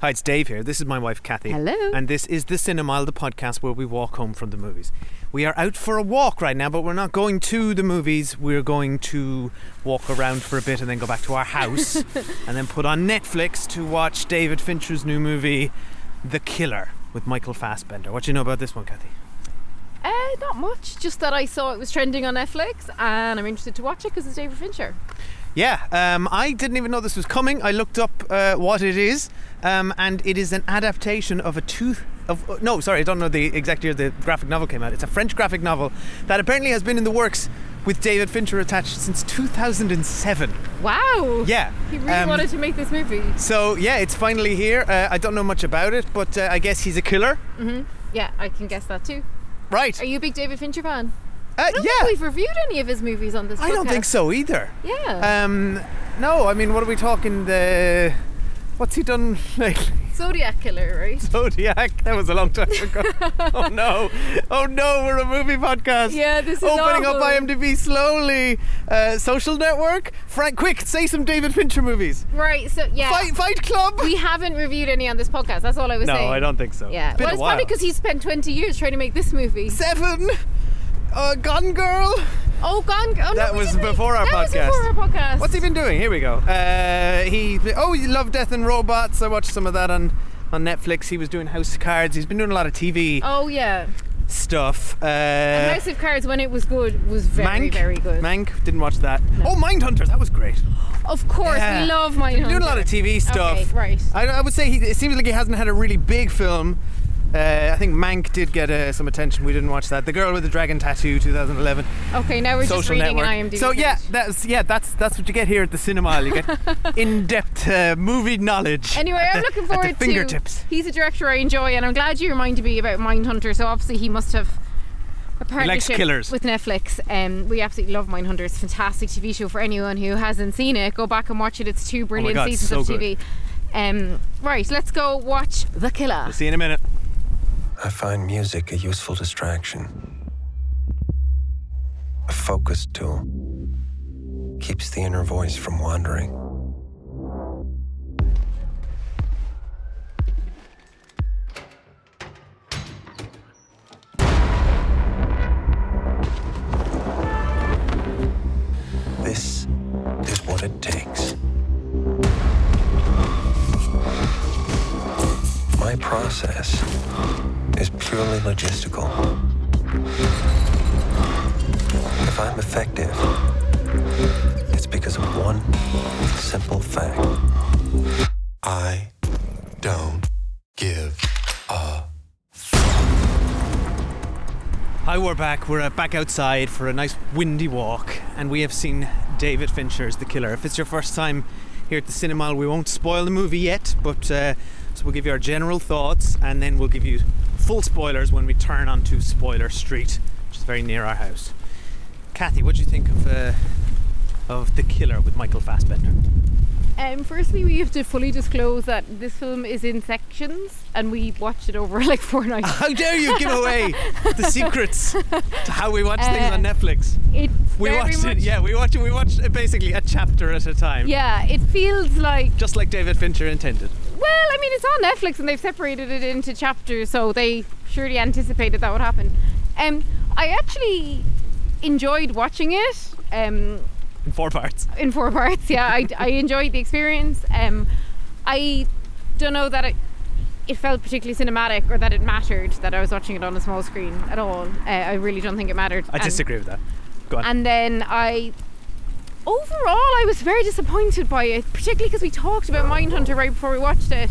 Hi, it's Dave here. This is my wife Kathy. Hello. And this is the Cinemile, the podcast where we walk home from the movies. We are out for a walk right now, but we're not going to the movies. We're going to walk around for a bit and then go back to our house and then put on Netflix to watch David Fincher's new movie, The Killer, with Michael Fassbender. What do you know about this one, Kathy? Uh, not much. Just that I saw it was trending on Netflix, and I'm interested to watch it because it's David Fincher. Yeah, um, I didn't even know this was coming. I looked up uh, what it is, um, and it is an adaptation of a two. Of, uh, no, sorry, I don't know the exact year the graphic novel came out. It's a French graphic novel that apparently has been in the works with David Fincher attached since 2007. Wow. Yeah. He really um, wanted to make this movie. So yeah, it's finally here. Uh, I don't know much about it, but uh, I guess he's a killer, Mm-hmm. Yeah, I can guess that too. right? Are you a big David Fincher fan? Uh, I don't yeah. think we've reviewed any of his movies on this podcast. I don't podcast. think so either. Yeah. Um, no, I mean, what are we talking? The what's he done lately? Zodiac Killer, right? Zodiac. That was a long time ago. oh no! Oh no! We're a movie podcast. Yeah, this is Opening awful. up IMDb slowly. Uh, Social Network. Frank, quick, say some David Fincher movies. Right, so yeah. Fight, Fight Club. We haven't reviewed any on this podcast. That's all I was no, saying. No, I don't think so. Yeah. It's well, it's probably because he spent 20 years trying to make this movie. Seven. Uh, Gone Girl. Oh, Gone. Oh, no, That was before our that was podcast. before our podcast. What's he been doing? Here we go. Uh, he oh, you love Death and Robots. I watched some of that on on Netflix. He was doing House of Cards. He's been doing a lot of TV Oh yeah. stuff. Uh, And House of Cards, when it was good, was very, Mank? very good. Mank didn't watch that. Oh, Mindhunter, that was great. Of course, Yeah. we love Mindhunter. He's doing a lot of TV stuff. Okay, right. I, I would say he, it seems like he hasn't had a really big film. Uh, I think Mank did get uh, some attention. We didn't watch that. The Girl with the Dragon Tattoo, 2011. Okay, now we're just Social reading Network. an IMDb. so yeah, that's yeah, that's that's what you get here at the Cinemile. You get in-depth uh, movie knowledge. Anyway, at I'm the- looking forward to. fingertips. He's a director I enjoy, and I'm glad you reminded me about Mindhunter. So obviously, he must have a partnership killers. with Netflix. Um, we absolutely love Mindhunter. It's a fantastic TV show for anyone who hasn't seen it. Go back and watch it. It's two brilliant Oh God, seasons so of good. TV. Um, right, let's go watch The Killer. We'll see you in a minute. I find music a useful distraction. A focus tool. Keeps the inner voice from wandering. This is what it takes. My process is purely logistical. If I'm effective, it's because of one simple fact. I don't give a Hi, we're back. We're uh, back outside for a nice windy walk, and we have seen David Fincher's The Killer. If it's your first time here at the Cinemile, we won't spoil the movie yet, but uh, so we'll give you our general thoughts, and then we'll give you full spoilers when we turn onto Spoiler Street, which is very near our house. Kathy, what do you think of uh, of The Killer with Michael Fassbender? Um, firstly, we have to fully disclose that this film is in sections, and we watched it over like four nights. How dare you give away the secrets to how we watch things Uh, on Netflix? It's We watched it. Yeah, we watched it. We watched basically a chapter at a time. Yeah, it feels like just like David Fincher intended. Well, I mean, it's on Netflix and they've separated it into chapters, so they surely anticipated that would happen. Um, I actually enjoyed watching it um, In four parts. in four parts. Yeah, I, I enjoyed the experience. Um, I don't know that it, it felt particularly cinematic or that it mattered that I was watching it on a small screen at all. Uh, I really don't think it mattered. I And- disagree with that. Go on. and then I, overall, I was very disappointed by it, particularly because we talked about Mindhunter right before we watched it.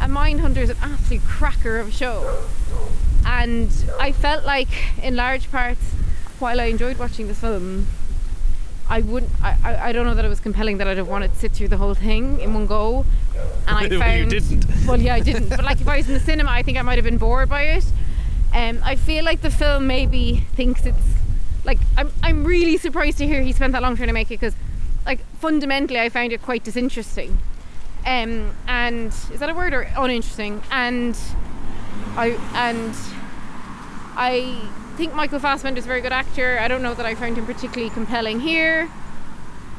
And Mindhunter is an absolute cracker of a show. And I felt like, in large parts, while I enjoyed watching this film, I wouldn't. I, I, don't know that it was compelling that I'd have wanted to sit through the whole thing in one go. And I You found didn't. Well, yeah, I didn't. But like if I was in the cinema, I think I might have been bored by it. Um, I feel like the film maybe thinks it's like I'm. I'm really surprised to hear he spent that long trying to make it because, like, fundamentally, I found it quite disinteresting. Um, and is that a word or uninteresting? And I and I think Michael Fassbender is a very good actor. I don't know that I found him particularly compelling here.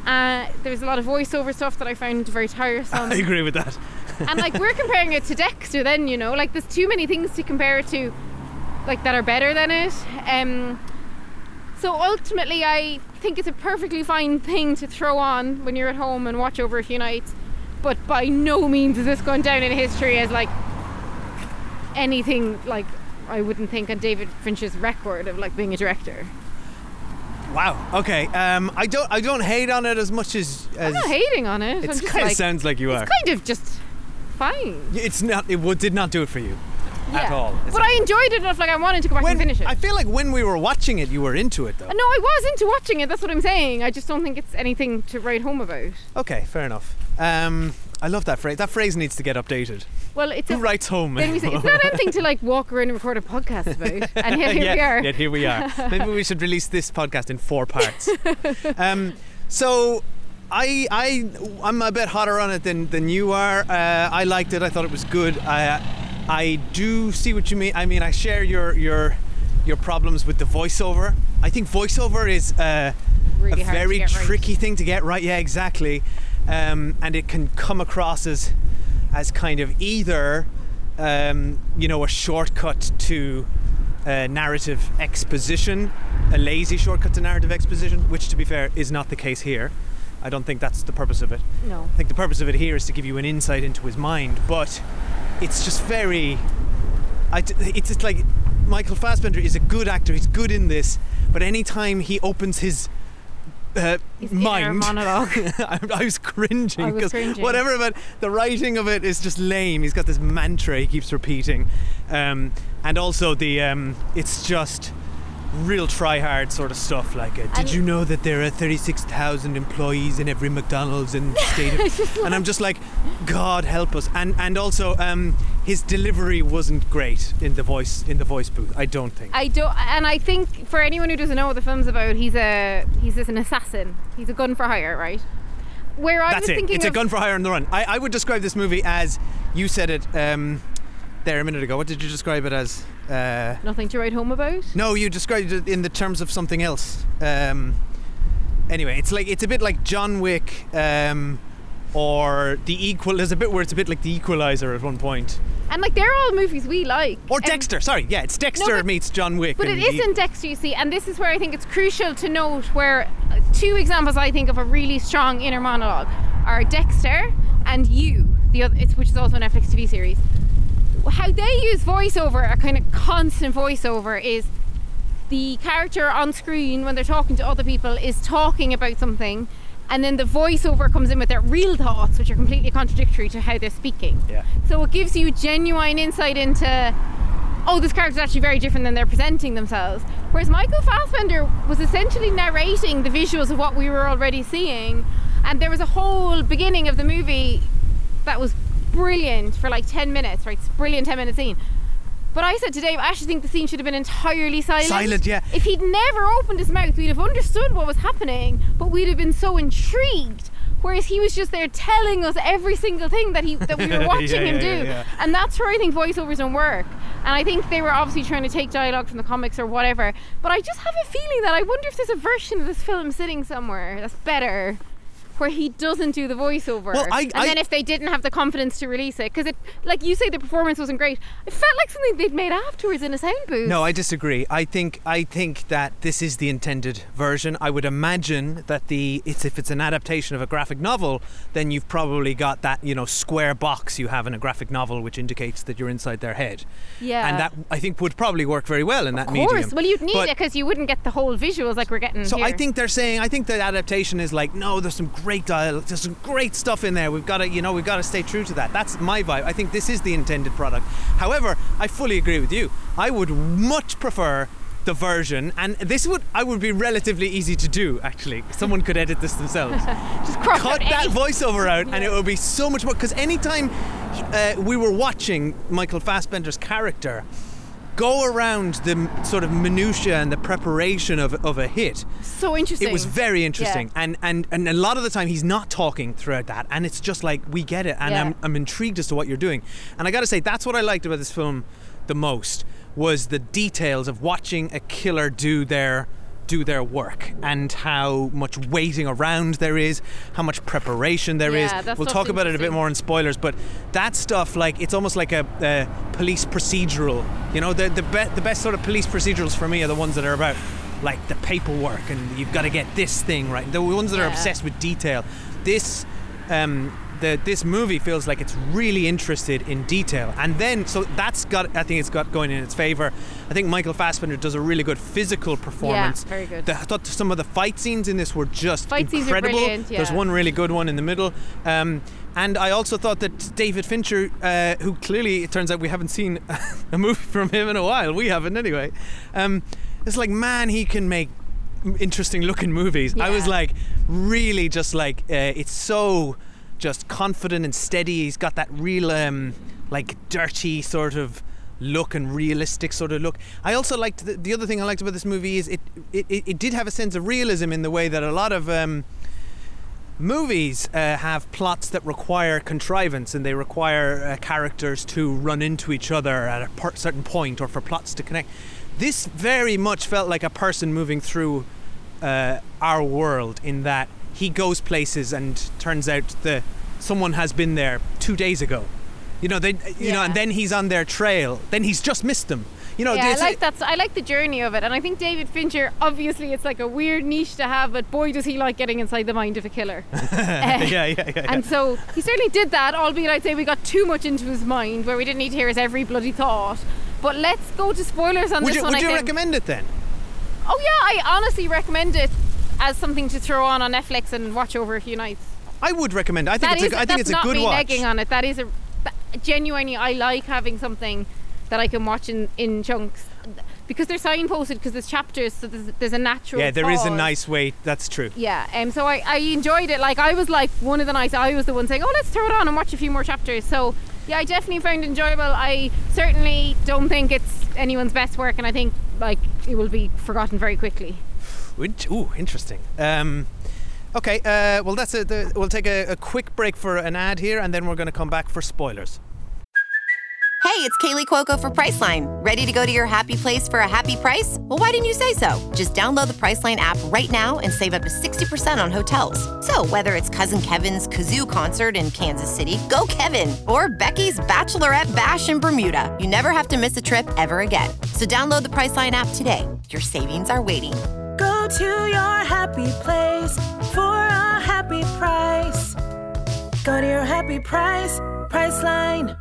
Uh, there's a lot of voiceover stuff that I found very tiresome I agree with that. and like we're comparing it to Dexter then you know like there's too many things to compare it to like that are better than it um so ultimately I think it's a perfectly fine thing to throw on when you're at home and watch over a few nights but by no means is this going down in history as like anything like I wouldn't think on David Fincher's record of like being a director Wow. Okay. Um, I don't. I don't hate on it as much as. as I'm not hating on it It kind of like sounds like you are. it's kind of just fine It's not. It would, did not do it for you at Yeah. all. It's but I enjoyed it enough like I wanted to go back when, and finish it I feel like when we were watching it, you were into it though. Uh, No, I was into watching it. That's what I'm saying. I just don't think it's anything to write home about. Okay, fair enough. Um, I love that phrase. That phrase needs to get updated. Well, it's Who a, writes home? say, it's not anything to like walk around and record a podcast about. And here, here yeah, we are. Yet here we are. Maybe we should release this podcast in four parts. um, so. I, I, I'm a bit hotter on it than, than you are. Uh, I liked it. I thought it was good. I, I do see what you mean. I mean, I share your your your problems with the voiceover. I think voiceover is uh, Really a very get right. tricky thing to get right. Yeah, exactly. Um, and it can come across as as kind of either um, you know a shortcut to uh, narrative exposition, a lazy shortcut to narrative exposition, which to be fair is not the case here. I don't think that's the purpose of it. No. I think the purpose of it here is to give you an insight into his mind, but it's just very. I it's just like Michael Fassbender is a good actor. He's good in this, but anytime he opens his uh, mind, monologue. I, I was cringing because whatever about the writing of it is just lame. He's got this mantra he keeps repeating, um, and also the um, it's just real try hard sort of stuff. Like, uh, did And- you know that there are thirty six thousand employees in every McDonald's in the state? Of, and I'm just like, God help us. And and also um, his delivery wasn't great in the voice in the voice booth. I don't think. I don't, and I think for anyone who doesn't know what the film's about, he's a he's just an assassin. He's a gun for hire, right? Where I That's was it. thinking It's of, a gun for hire on the run. I, I would describe this movie as you said it um, there a minute ago. What did you describe it as? Uh, nothing to write home about. no, you described it in the terms of something else. Um, anyway, it's like it's a bit like John Wick um, or the equal. There's a bit where it's a bit like the Equalizer at one point. And like they're all movies we like. or Dexter. Sorry, yeah, it's Dexter but- meets John Wick. But it isn't Dexter, you see, and this is where I think it's crucial to note where uh, two examples I think of a really strong inner monologue are Dexter and You, the other, it's, which is also a Netflix TV series. How they use voiceover, a kind of constant voiceover, is the character on screen when they're talking to other people is talking about something, and then the voiceover comes in with their real thoughts, which are completely contradictory to how they're speaking. Yeah. So it gives you genuine insight into, oh, this character's actually very different than they're presenting themselves. Whereas Michael Fassbender was essentially narrating the visuals of what we were already seeing, and there was a whole beginning of the movie that was brilliant for like 10 minutes, right? It's a brilliant 10 minute scene. But I said to Dave, I actually think the scene should have been entirely silent. Silent, yeah. If he'd never opened his mouth, we'd have understood what was happening, but we'd have been so intrigued. Whereas he was just there telling us every single thing that he that we were watching Yeah, him yeah, do, yeah. and that's where I think voiceovers don't work. And I think they were obviously trying to take dialogue from the comics or whatever. But I just have a feeling that I wonder if there's a version of this film sitting somewhere that's better, where he doesn't do the voiceover. Well, I- and I- then if they didn't have the confidence to release it, because it, like you say, the performance wasn't great. It felt like something they'd made afterwards in a sound booth. No, I disagree. I think I think that this is the intended version. I would imagine that the it's if it's an adaptation of a graphic novel, then you've probably got that you know square box you have in a graphic novel, which indicates that you're inside their head. Yeah. and that I think would probably work very well in that medium. Of course. Well, you'd need But- it because you wouldn't get the whole visuals like we're getting So here. I think they're saying I think the adaptation is like no, there's some great dialogue, there's some great stuff in there. We've got to you know we've got to stay true to that. That's my vibe. I think this is the intended product. However, I fully agree with you. I would much prefer the version, and this would I would be relatively easy to do. Actually, someone could edit this themselves. Just Cut that any- voiceover out, and it would be so much more. Because anytime uh, we were watching Michael Fassbender's character go around the sort of minutia and the preparation of, of a hit, So interesting. it was very interesting. Yeah. And, and and a lot of the time he's not talking throughout that, and it's just like we get it, and Yeah. I'm, I'm intrigued as to what you're doing. And I got to say, that's what I liked about this film the most was the details of watching a killer do their do their work and how much waiting around there is, how much preparation there is. Yeah, that We'll talk about it a bit more in spoilers, but that stuff like it's almost like a, a police procedural. You know, the the, be- the best sort of police procedurals for me are the ones that are about like the paperwork and you've got to get this thing right. The ones that are obsessed with detail. This um, the this movie feels like it's really interested in detail, and then so that's got I think it's got going in its favor. I think Michael Fassbender does a really good physical performance. Yeah, very good. The- I thought some of the fight scenes in this were just Fight scenes are incredible. brilliant, There's one really good one in the middle. Um, and I also thought that David Fincher, uh, who clearly it turns out we haven't seen a movie from him in a while, we haven't anyway. Um, it's like, man, he can make interesting looking movies. I was like, really just like, uh, it's so just confident and steady. He's got that real, um, like, dirty sort of look and realistic sort of look. I also liked the, the other thing I liked about this movie is it, it, it, did have a sense of realism in the way that a lot of. Um, movies uh, have plots that require contrivance and they require uh, characters to run into each other at a certain point or for plots to connect. This very much felt like a person moving through uh, our world in that he goes places and turns out the someone has been there two days ago. You know, they, you know, and then he's on their trail. Then he's just missed them. You know, yeah, I like that. I like the journey of it, and I think David Fincher. Obviously, it's like a weird niche to have, but boy, does he like getting inside the mind of a killer. yeah, yeah, yeah, yeah. And so he certainly did that. Albeit, I'd say we got too much into his mind, where we didn't need to hear his every bloody thought. But let's go to spoilers on would this you, one. would I you think. recommend it then? Oh yeah, I honestly recommend it as something to throw on on Netflix and watch over a few nights. I would recommend. it. I think That it's is, a, I think that's it's a not good me watch. negging on it. That is a that, genuinely. I like having something that I can watch in, in chunks because they're signposted because there's chapters, so there's, there's a natural. Yeah, there is a nice way. That's true. Yeah, um, so I, I enjoyed it. Like I was like one of the nights I was the one saying, "Oh, let's throw it on and watch a few more chapters." So yeah, I definitely found it enjoyable. I certainly don't think it's anyone's best work, and I think like it will be forgotten very quickly. Ooh, interesting. Um, okay, uh, well, that's it. We'll take a, a quick break for an ad here, and then we're going to come back for spoilers. Hey, it's Kaley Cuoco for Priceline. Ready to go to your happy place for a happy price? Well, why didn't you say so? Just download the Priceline app right now and save up to 60% on hotels. So, whether it's Cousin Kevin's Kazoo concert in Kansas City, go Kevin, or Becky's Bachelorette Bash in Bermuda, you never have to miss a trip ever again. So, download the Priceline app today. Your savings are waiting. Go to your happy place for a happy price. Go to your happy price, Priceline.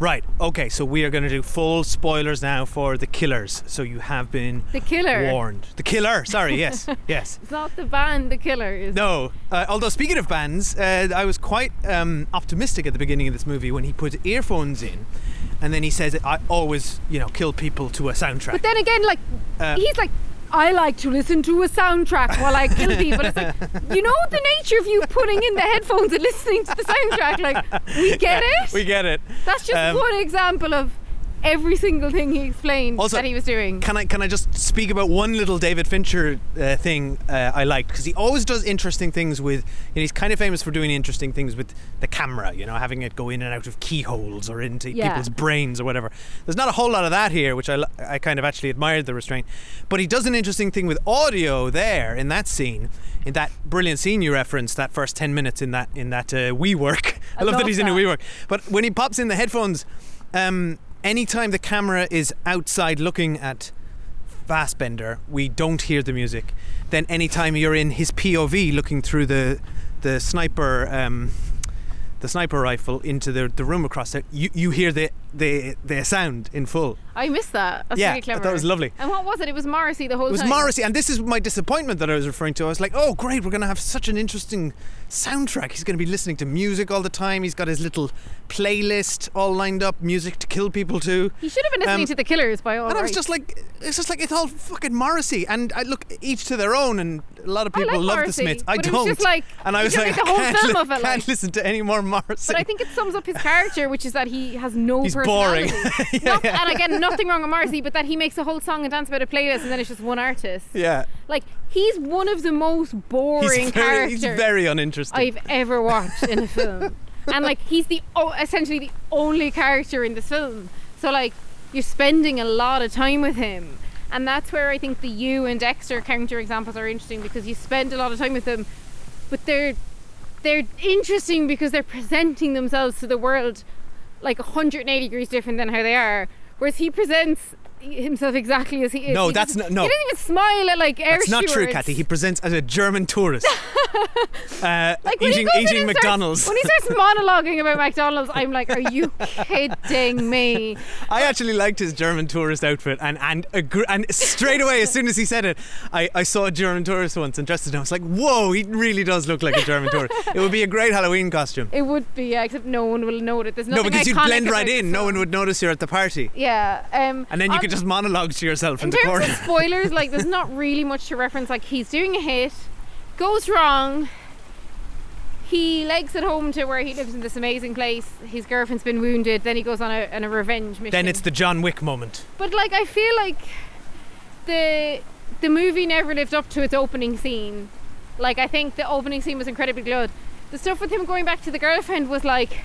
Right. Okay. So we are going to do full spoilers now for the killers. So you have been The killer. warned. The killer. Sorry. Yes. yes. It's not the band, the killer is. No. Uh, although speaking of bands, uh, I was quite um, optimistic at the beginning of this movie when he put earphones in, and then he says, "I always, you know, kill people to a soundtrack." But then again, like Uh, he's like, I like to listen to a soundtrack while I kill people. It's like, you know, the nature of you putting in the headphones and listening to the soundtrack. Like, we get it. we get it. That's just Um, one example of every single thing he explained Also, that he was doing. Can I can I just speak about one little David Fincher uh, thing uh, I liked because he always does interesting things with. And he's kind of famous for doing interesting things with the camera. You know, having it go in and out of keyholes or into Yeah. people's brains or whatever. There's not a whole lot of that here, which I I kind of actually admired the restraint. But he does an interesting thing with audio there in that scene. In that brilliant scene you referenced, that first ten minutes in that in that uh, WeWork. I, I love that love he's in a that. WeWork. But when he pops in the headphones, um, anytime the camera is outside looking at Fassbender, we don't hear the music. Then anytime you're in his POV looking through the the sniper um, the sniper rifle into the, the room across there, you, you hear the the the sound in full. I missed that. That's Yeah, really I thought it was lovely. And what was it? It was Morrissey the whole time. It was time. Morrissey, and this is my disappointment that I was referring to. I was like, oh, great, we're going to have such an interesting soundtrack. He's going to be listening to music all the time. He's got his little playlist all lined up, music to kill people to. He should have been listening Um, to the Killers by all and I was just like, it's just like it's all fucking Morrissey, and I look each to their own, and a lot of people like love Morrissey, the Smiths. I don't. just like- and I was like, the whole I can't, film li- of it, can't listen to any more Morrissey. But I think it sums up his character, which is that he has no He's boring. Yeah, Not- yeah. And again, nothing wrong with Morrissey, but that he makes a whole song and dance about a playlist, and then it's just one artist. yeah, Like he's one of the most boring he's very, characters he's very uninteresting. I've ever watched in a film, and like he's the oh, essentially the only character in this film. So like you're spending a lot of time with him, and that's where I think the you and Dexter counter examples are interesting because you spend a lot of time with them, but they're they're interesting because they're presenting themselves to the world like 180 degrees different than how they are. Whereas he presents himself exactly as he is. No, He that's doesn't- no. He doesn't even smile at like air That's not true. Kathy. He presents as a German tourist, uh, Like when he eating eating and starts- when he starts monologuing about McDonald's, I'm like, are you kidding me? I actually liked his German tourist outfit, and and agr- and straight away, as soon as he said it, I, I saw a German tourist once and dressed as him. I was like, whoa, he really does look like a German tourist. It would be a great Halloween costume. It would be, yeah, except no one will know it. There's No, because you'd blend right in. No one would notice you're at the party, Yeah, um, and then you could just monologue to yourself in, In the terms corner. of spoilers, like there's not really much to reference. Like he's doing a hit, goes wrong. He legs it home to where he lives in this amazing place. His girlfriend's been wounded. Then he goes on a, on a revenge mission. then it's the John Wick moment. But like I feel like the the movie never lived up to its opening scene. Like I think the opening scene was incredibly good. The stuff with him going back to the girlfriend was like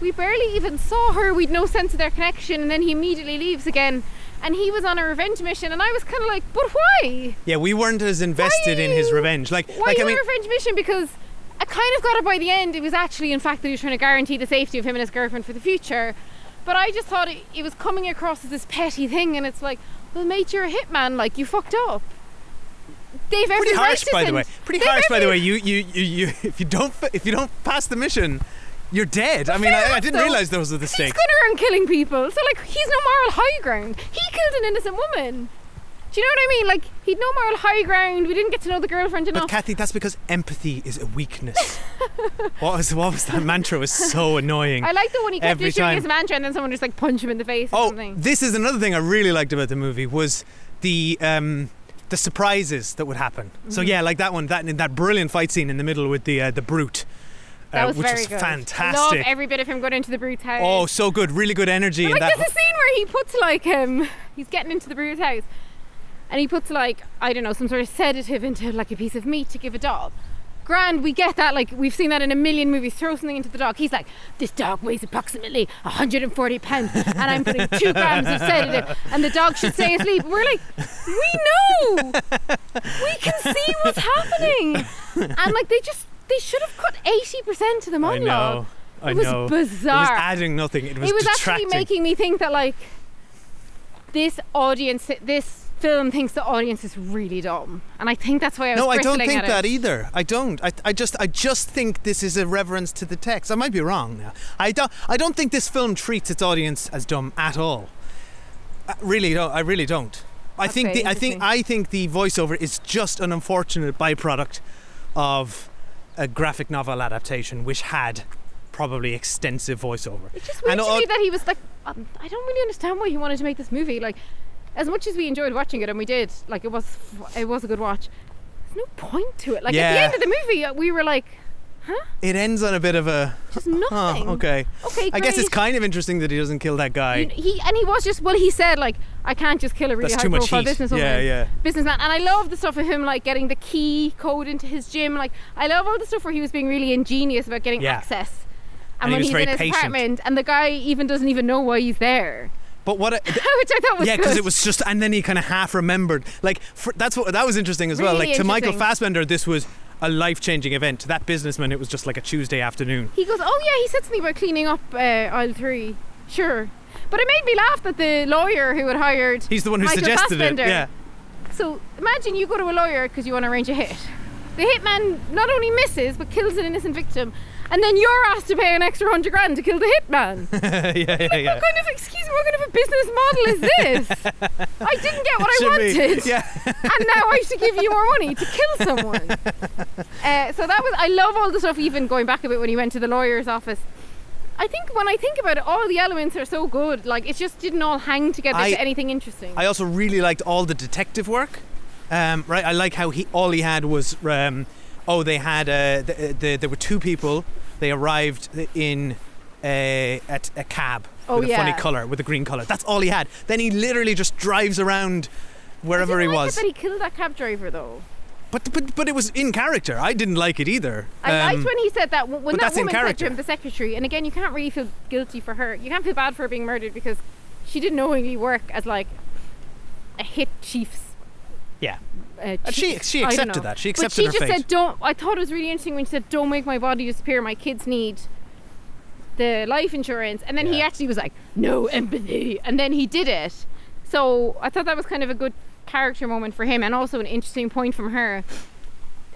we barely even saw her. We'd no sense of their connection, and then he immediately leaves again. And he was on a revenge mission, and I was kind of like, but why? Yeah, we weren't as invested in his revenge. Like, Why like I mean, on a revenge mission? Because I kind of got it by the end. It was actually, in fact, that he was trying to guarantee the safety of him and his girlfriend for the future. But I just thought it, it was coming across as this petty thing, and it's like, well, mate, you're a hitman. Like you fucked up. They've pretty harsh, by the way. Pretty they've harsh, by the way. You, you, you, you. If you don't, fi- if you don't if you don't pass the mission, you're dead. I mean, I, I didn't though. realize those were the He's stakes. going around killing people, so like he's no moral high ground. He killed an innocent woman. Do you know what I mean? Like he'd no moral high ground. We didn't get to know the girlfriend enough. But. Kathy, that's because empathy is a weakness. what was what was that mantra? Was so annoying. I like the one he kept Every issuing time. his mantra, and then someone just like punch him in the face or oh, something. this is another thing I really liked about the movie was the um, the surprises that would happen. So Mm-hmm. yeah, like that one, that that brilliant fight scene in the middle with the uh, the brute, That uh, was which very was good. fantastic. Love every bit of him going into the brute's house. oh, so good, really good energy But, like that. there's a scene where he puts like um he's getting into the brute's house and he puts like I don't know some sort of sedative into like a piece of meat to give a dog. Grand, we get that. Like we've seen that in a million movies. Throw something into the dog. He's like, this dog weighs approximately 140 pounds, and I'm putting two grams of sedative, and the dog should stay asleep. We're like, we know, we can see what's happening, and like they just they should have cut 80 percent to the I monologue. know. I It was know. It was bizarre. adding nothing. It was, it was actually making me think that like this audience this film thinks the audience is really dumb and i think that's why i was No, I don't think that it. either. I don't. I, I just I just think this is a reverence to the text. I might be wrong now. I don't I don't think this film treats its audience as dumb at all. I really don't. I really don't. I think the I think. I think the voiceover is just an unfortunate byproduct of a graphic novel adaptation which had probably extensive voiceover. It's just weird And to all- me that he was like um, i don't really understand why he wanted to make this movie. Like as much as we enjoyed watching it and we did like it was it was a good watch. There's no point to it. Like at the end of the movie uh, we were like It ends on a bit of a just uh, huh, nothing okay. okay I guess it's kind of interesting that he doesn't kill that guy. You- he and he was just well he said like I can't just kill a really That's high too much profile heat. businesswoman Yeah, yeah. businessman and I love the stuff of him like getting the key code into his gym like I love all the stuff where he was being really ingenious about getting Yeah. access And he when was he's very in his patient. apartment and the guy even doesn't even know why he's there But what? I, which I thought was yeah, because good. it was just, and then he kind of half remembered. Like for, that's what that was interesting as well. Really Like to Michael interesting. Fassbender, this was a life-changing event. To that businessman, it was just like a Tuesday afternoon. he goes oh yeah he said something about cleaning up uh, aisle 3 sure but it made me laugh that the lawyer who had hired He's the one who Michael suggested Fassbender, it. Yeah. So imagine you go to a lawyer because you want to arrange a hit. The hitman not only misses but kills an innocent victim, and then you're asked to pay an extra hundred grand to kill the hitman. yeah, yeah, yeah. What kind of excuse me? What kind of a business model is this? I didn't get what I be. wanted, Yeah. and now I should give you more money to kill someone. Uh, so that was. I love all the stuff. Even going back a bit when he went to the lawyer's office. I think when I think about it, all the elements are so good. Like it just didn't all hang together I- to anything interesting. I also really liked all the detective work. Um, right, I like how he all he had was um, oh they had uh, the, the, there were two people. They arrived in a, a, a cab Oh, with a funny color with a green color. That's all he had. Then he literally just drives around wherever he like was. That he killed that cab driver though. But, but but it was in character. I didn't like it either. I Um, liked when he said that when but that woman said to him, the secretary. And again, you can't really feel guilty for her. You can't feel bad for her being murdered because she didn't knowingly work as like a hit chief's. Yeah. Uh, And she- she I don't accepted know. that. She But she just fate. said, "Don't." I thought it was really interesting when she said, "Don't make my body disappear. My kids need." The life insurance, and then he actually was like, "No empathy," and then he did it. So I thought that was kind of a good character moment for him, and also an interesting point from her.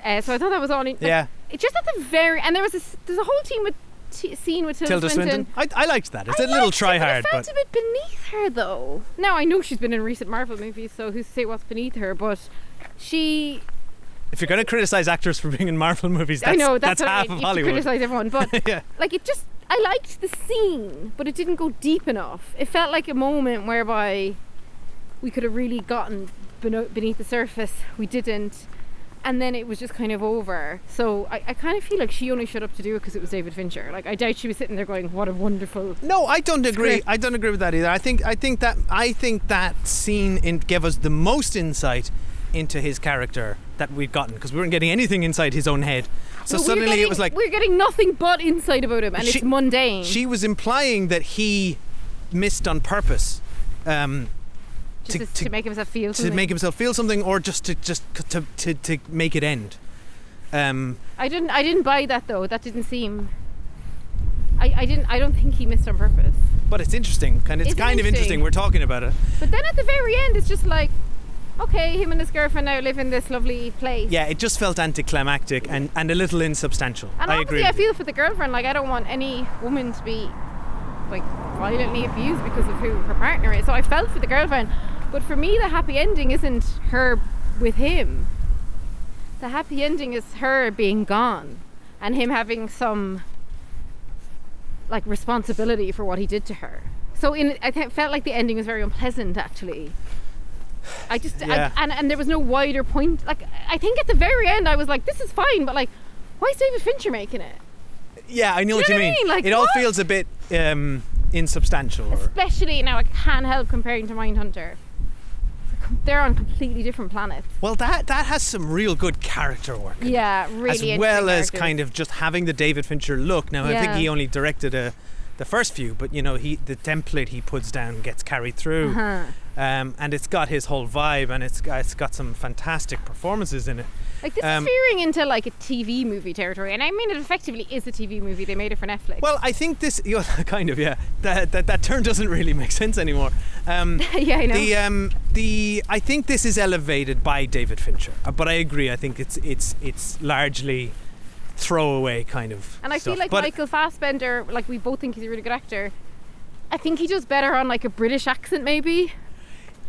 Uh, so I thought that was all. In, like, Yeah. it just at the very and there was a s- there's a whole team with t- scene with Tilda, Tilda Swinton. I, I liked that. It's I a little it, try but hard, It felt but a bit beneath her though. Now I know she's been in recent Marvel movies, so who's to say what's beneath her? But she, if you're going to criticize actors for being in Marvel movies, that's, I know that's, what half I mean. of You Hollywood. criticize everyone, but yeah. like it just I liked the scene, but it didn't go deep enough. It felt like a moment whereby we could have really gotten beneath the surface. We didn't. And then it was just kind of over. So I, I kind of feel like she only showed up to do it because it was David Fincher. Like I doubt she was sitting there going, "What a wonderful." No, I don't agree. Script. I don't agree with that either. I think I think that I think that scene in, gave us the most insight into his character that we've gotten because we weren't getting anything inside his own head. So suddenly getting- it was like we're getting nothing but insight about him, and She- it's mundane. she was implying that he missed on purpose. Um, to- to, to- to make himself feel to something. make himself feel something, or just to just to, to, to make it end. Um, I didn't. I didn't buy that though. That didn't seem. I, I didn't. I don't think he missed on purpose. but it's interesting, kind. It's It's kind of interesting. interesting. We're talking about it. But then at the very end, it's just like, okay, him and his girlfriend now live in this lovely place. Yeah, it just felt anticlimactic and, and a little insubstantial. And I agree. I feel for the girlfriend. Like, I don't want any woman to be like violently abused because of who her partner is. So I felt for the girlfriend. But for me, the happy ending isn't her with him. The happy ending is her being gone and him having some like responsibility for what he did to her. So in I th- felt like the ending was very unpleasant actually. I just Yeah. I, and and there was no wider point. Like I think at the very end I was like this is fine, but like why is David Fincher making it? Yeah, I know what you you know what I mean. mean? Like, it all what? feels a bit um, insubstantial. Or, Especially now I can't help comparing to Mindhunter. They're on completely different planets. well, that that has some real good character work. Yeah, really. as well as kind of just having the David Fincher look. Now, I think he only directed a, the first few, but you know, he the template he puts down gets carried through, Uh-huh. um, and it's got his whole vibe, and it's it's got some fantastic performances in it. Like this um, is veering into like a TV movie territory, and I mean it effectively is a TV movie. They made it for Netflix. Well, I think this, kind of, yeah. That, that that term doesn't really make sense anymore. Um, yeah, I know. The um the I think this is elevated by David Fincher, uh, but I agree. I think it's it's it's largely throwaway kind of. and I stuff. feel like but, Michael Fassbender, like we both think he's a really good actor. I think he does better on like a British accent, maybe.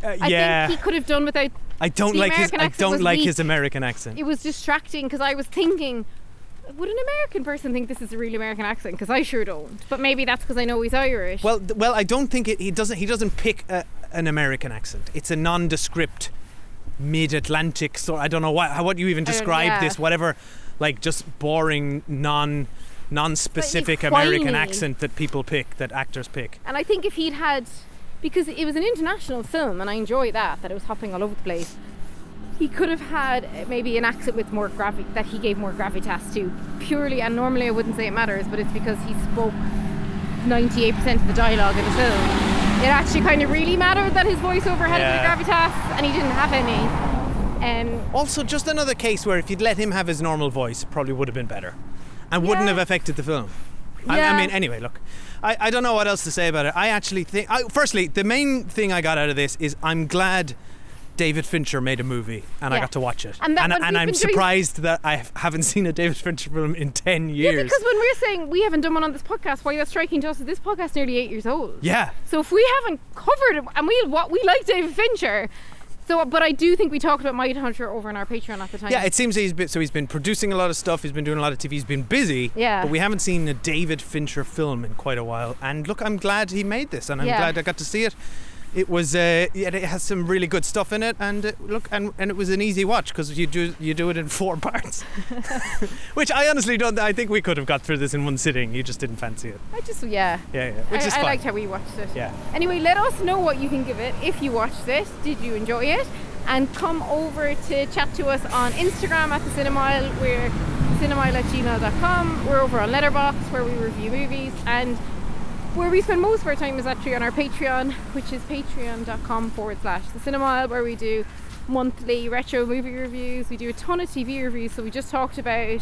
uh, I think he could have done without. I don't the like his American I accent don't like weak. his American accent. It was distracting because I was thinking, would an American person think this is a real American accent? Because I sure don't. But maybe that's because I know he's Irish. Well, th- well, I don't think it. He doesn't. He doesn't pick a, an American accent. It's a nondescript, mid-Atlantic. So I don't know what how what you even describe yeah. this. Whatever, like just boring non non-specific American accent that people pick, that actors pick. And I think if he'd had, because it was an international film, and I enjoy that, that it was hopping all over the place. He could have had uh, maybe an accent with more gravi- that he gave more gravitas to, purely. And normally I wouldn't say it matters, but it's because he spoke 98% of the dialogue in the film. It actually kind of really mattered that his voiceover had Yeah. a bit of gravitas, and he didn't have any. Um, Also, just another case where if you'd let him have his normal voice, it probably would have been better, and wouldn't have affected the film. I, I mean, anyway, look, I, I don't know what else to say about it. I actually think, I, firstly, the main thing I got out of this is I'm glad David Fincher made a movie and I Yeah. got to watch it. And that and we've I'm been doing- surprised that I haven't seen a David Fincher film in 10 years. Yeah, because when we're saying we haven't done one on this podcast, why that's striking to us is this podcast nearly eight years old. yeah. So if we haven't covered it, and we what we like David Fincher, so but I do think we talked about Mindhunter over on our Patreon at the time. Yeah, it seems he's been so he's been producing a lot of stuff. He's been doing a lot of TV. He's been busy. Yeah. But we haven't seen a David Fincher film in quite a while. And look, I'm glad he made this, and I'm Yeah. glad I got to see it. It was uh, yeah, it has some really good stuff in it, and uh, look, and, and it was an easy watch because you do you do it in four parts, which I honestly don't. I think we could have got through this in one sitting. You just didn't fancy it. I just yeah. Yeah, yeah. Which I, is I liked how we watched it. Yeah. Anyway, let us know what you think of it if you watched this Did you enjoy it? And come over to chat to us on Instagram at the Cinemile. We're cinemile at gmail.com. We're over on Letterboxd where we review movies and where we spend most of our time is actually on our Patreon, which is patreon.com forward slash the Cinemile, where we do monthly retro movie reviews. We do a ton of TV reviews, so we just talked about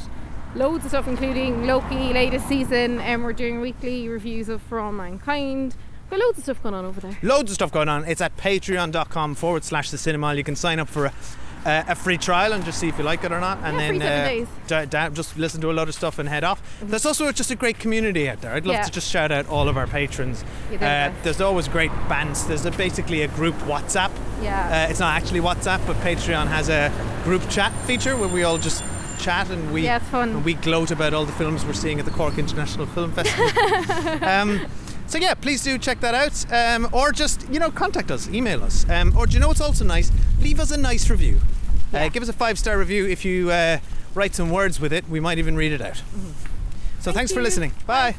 loads of stuff, including Loki latest season, and we're doing weekly reviews of For All Mankind. Got loads of stuff going on over there. Loads of stuff going on. It's at patreon.com forward slash the Cinemile. You can sign up for a, uh, a free trial and just see if you like it or not. And Yeah, then days. da- da- just listen to a lot of stuff and head off. There's also just a great community out there. I'd love Yeah. to just shout out all of our patrons. Uh, there's always great bands. There's a, basically a group WhatsApp. Yeah. Uh, it's not actually WhatsApp, but Patreon has a group chat feature where we all just chat and we Yeah, and we gloat about all the films we're seeing at the Cork International Film Festival. um, so yeah, please do check that out, um, or just you know contact us, email us, um, or do you know what's also nice? Leave us a nice review. Uh, give us a five star review if you uh, write some words with it. We might even read it out. So thanks for you. listening. Bye.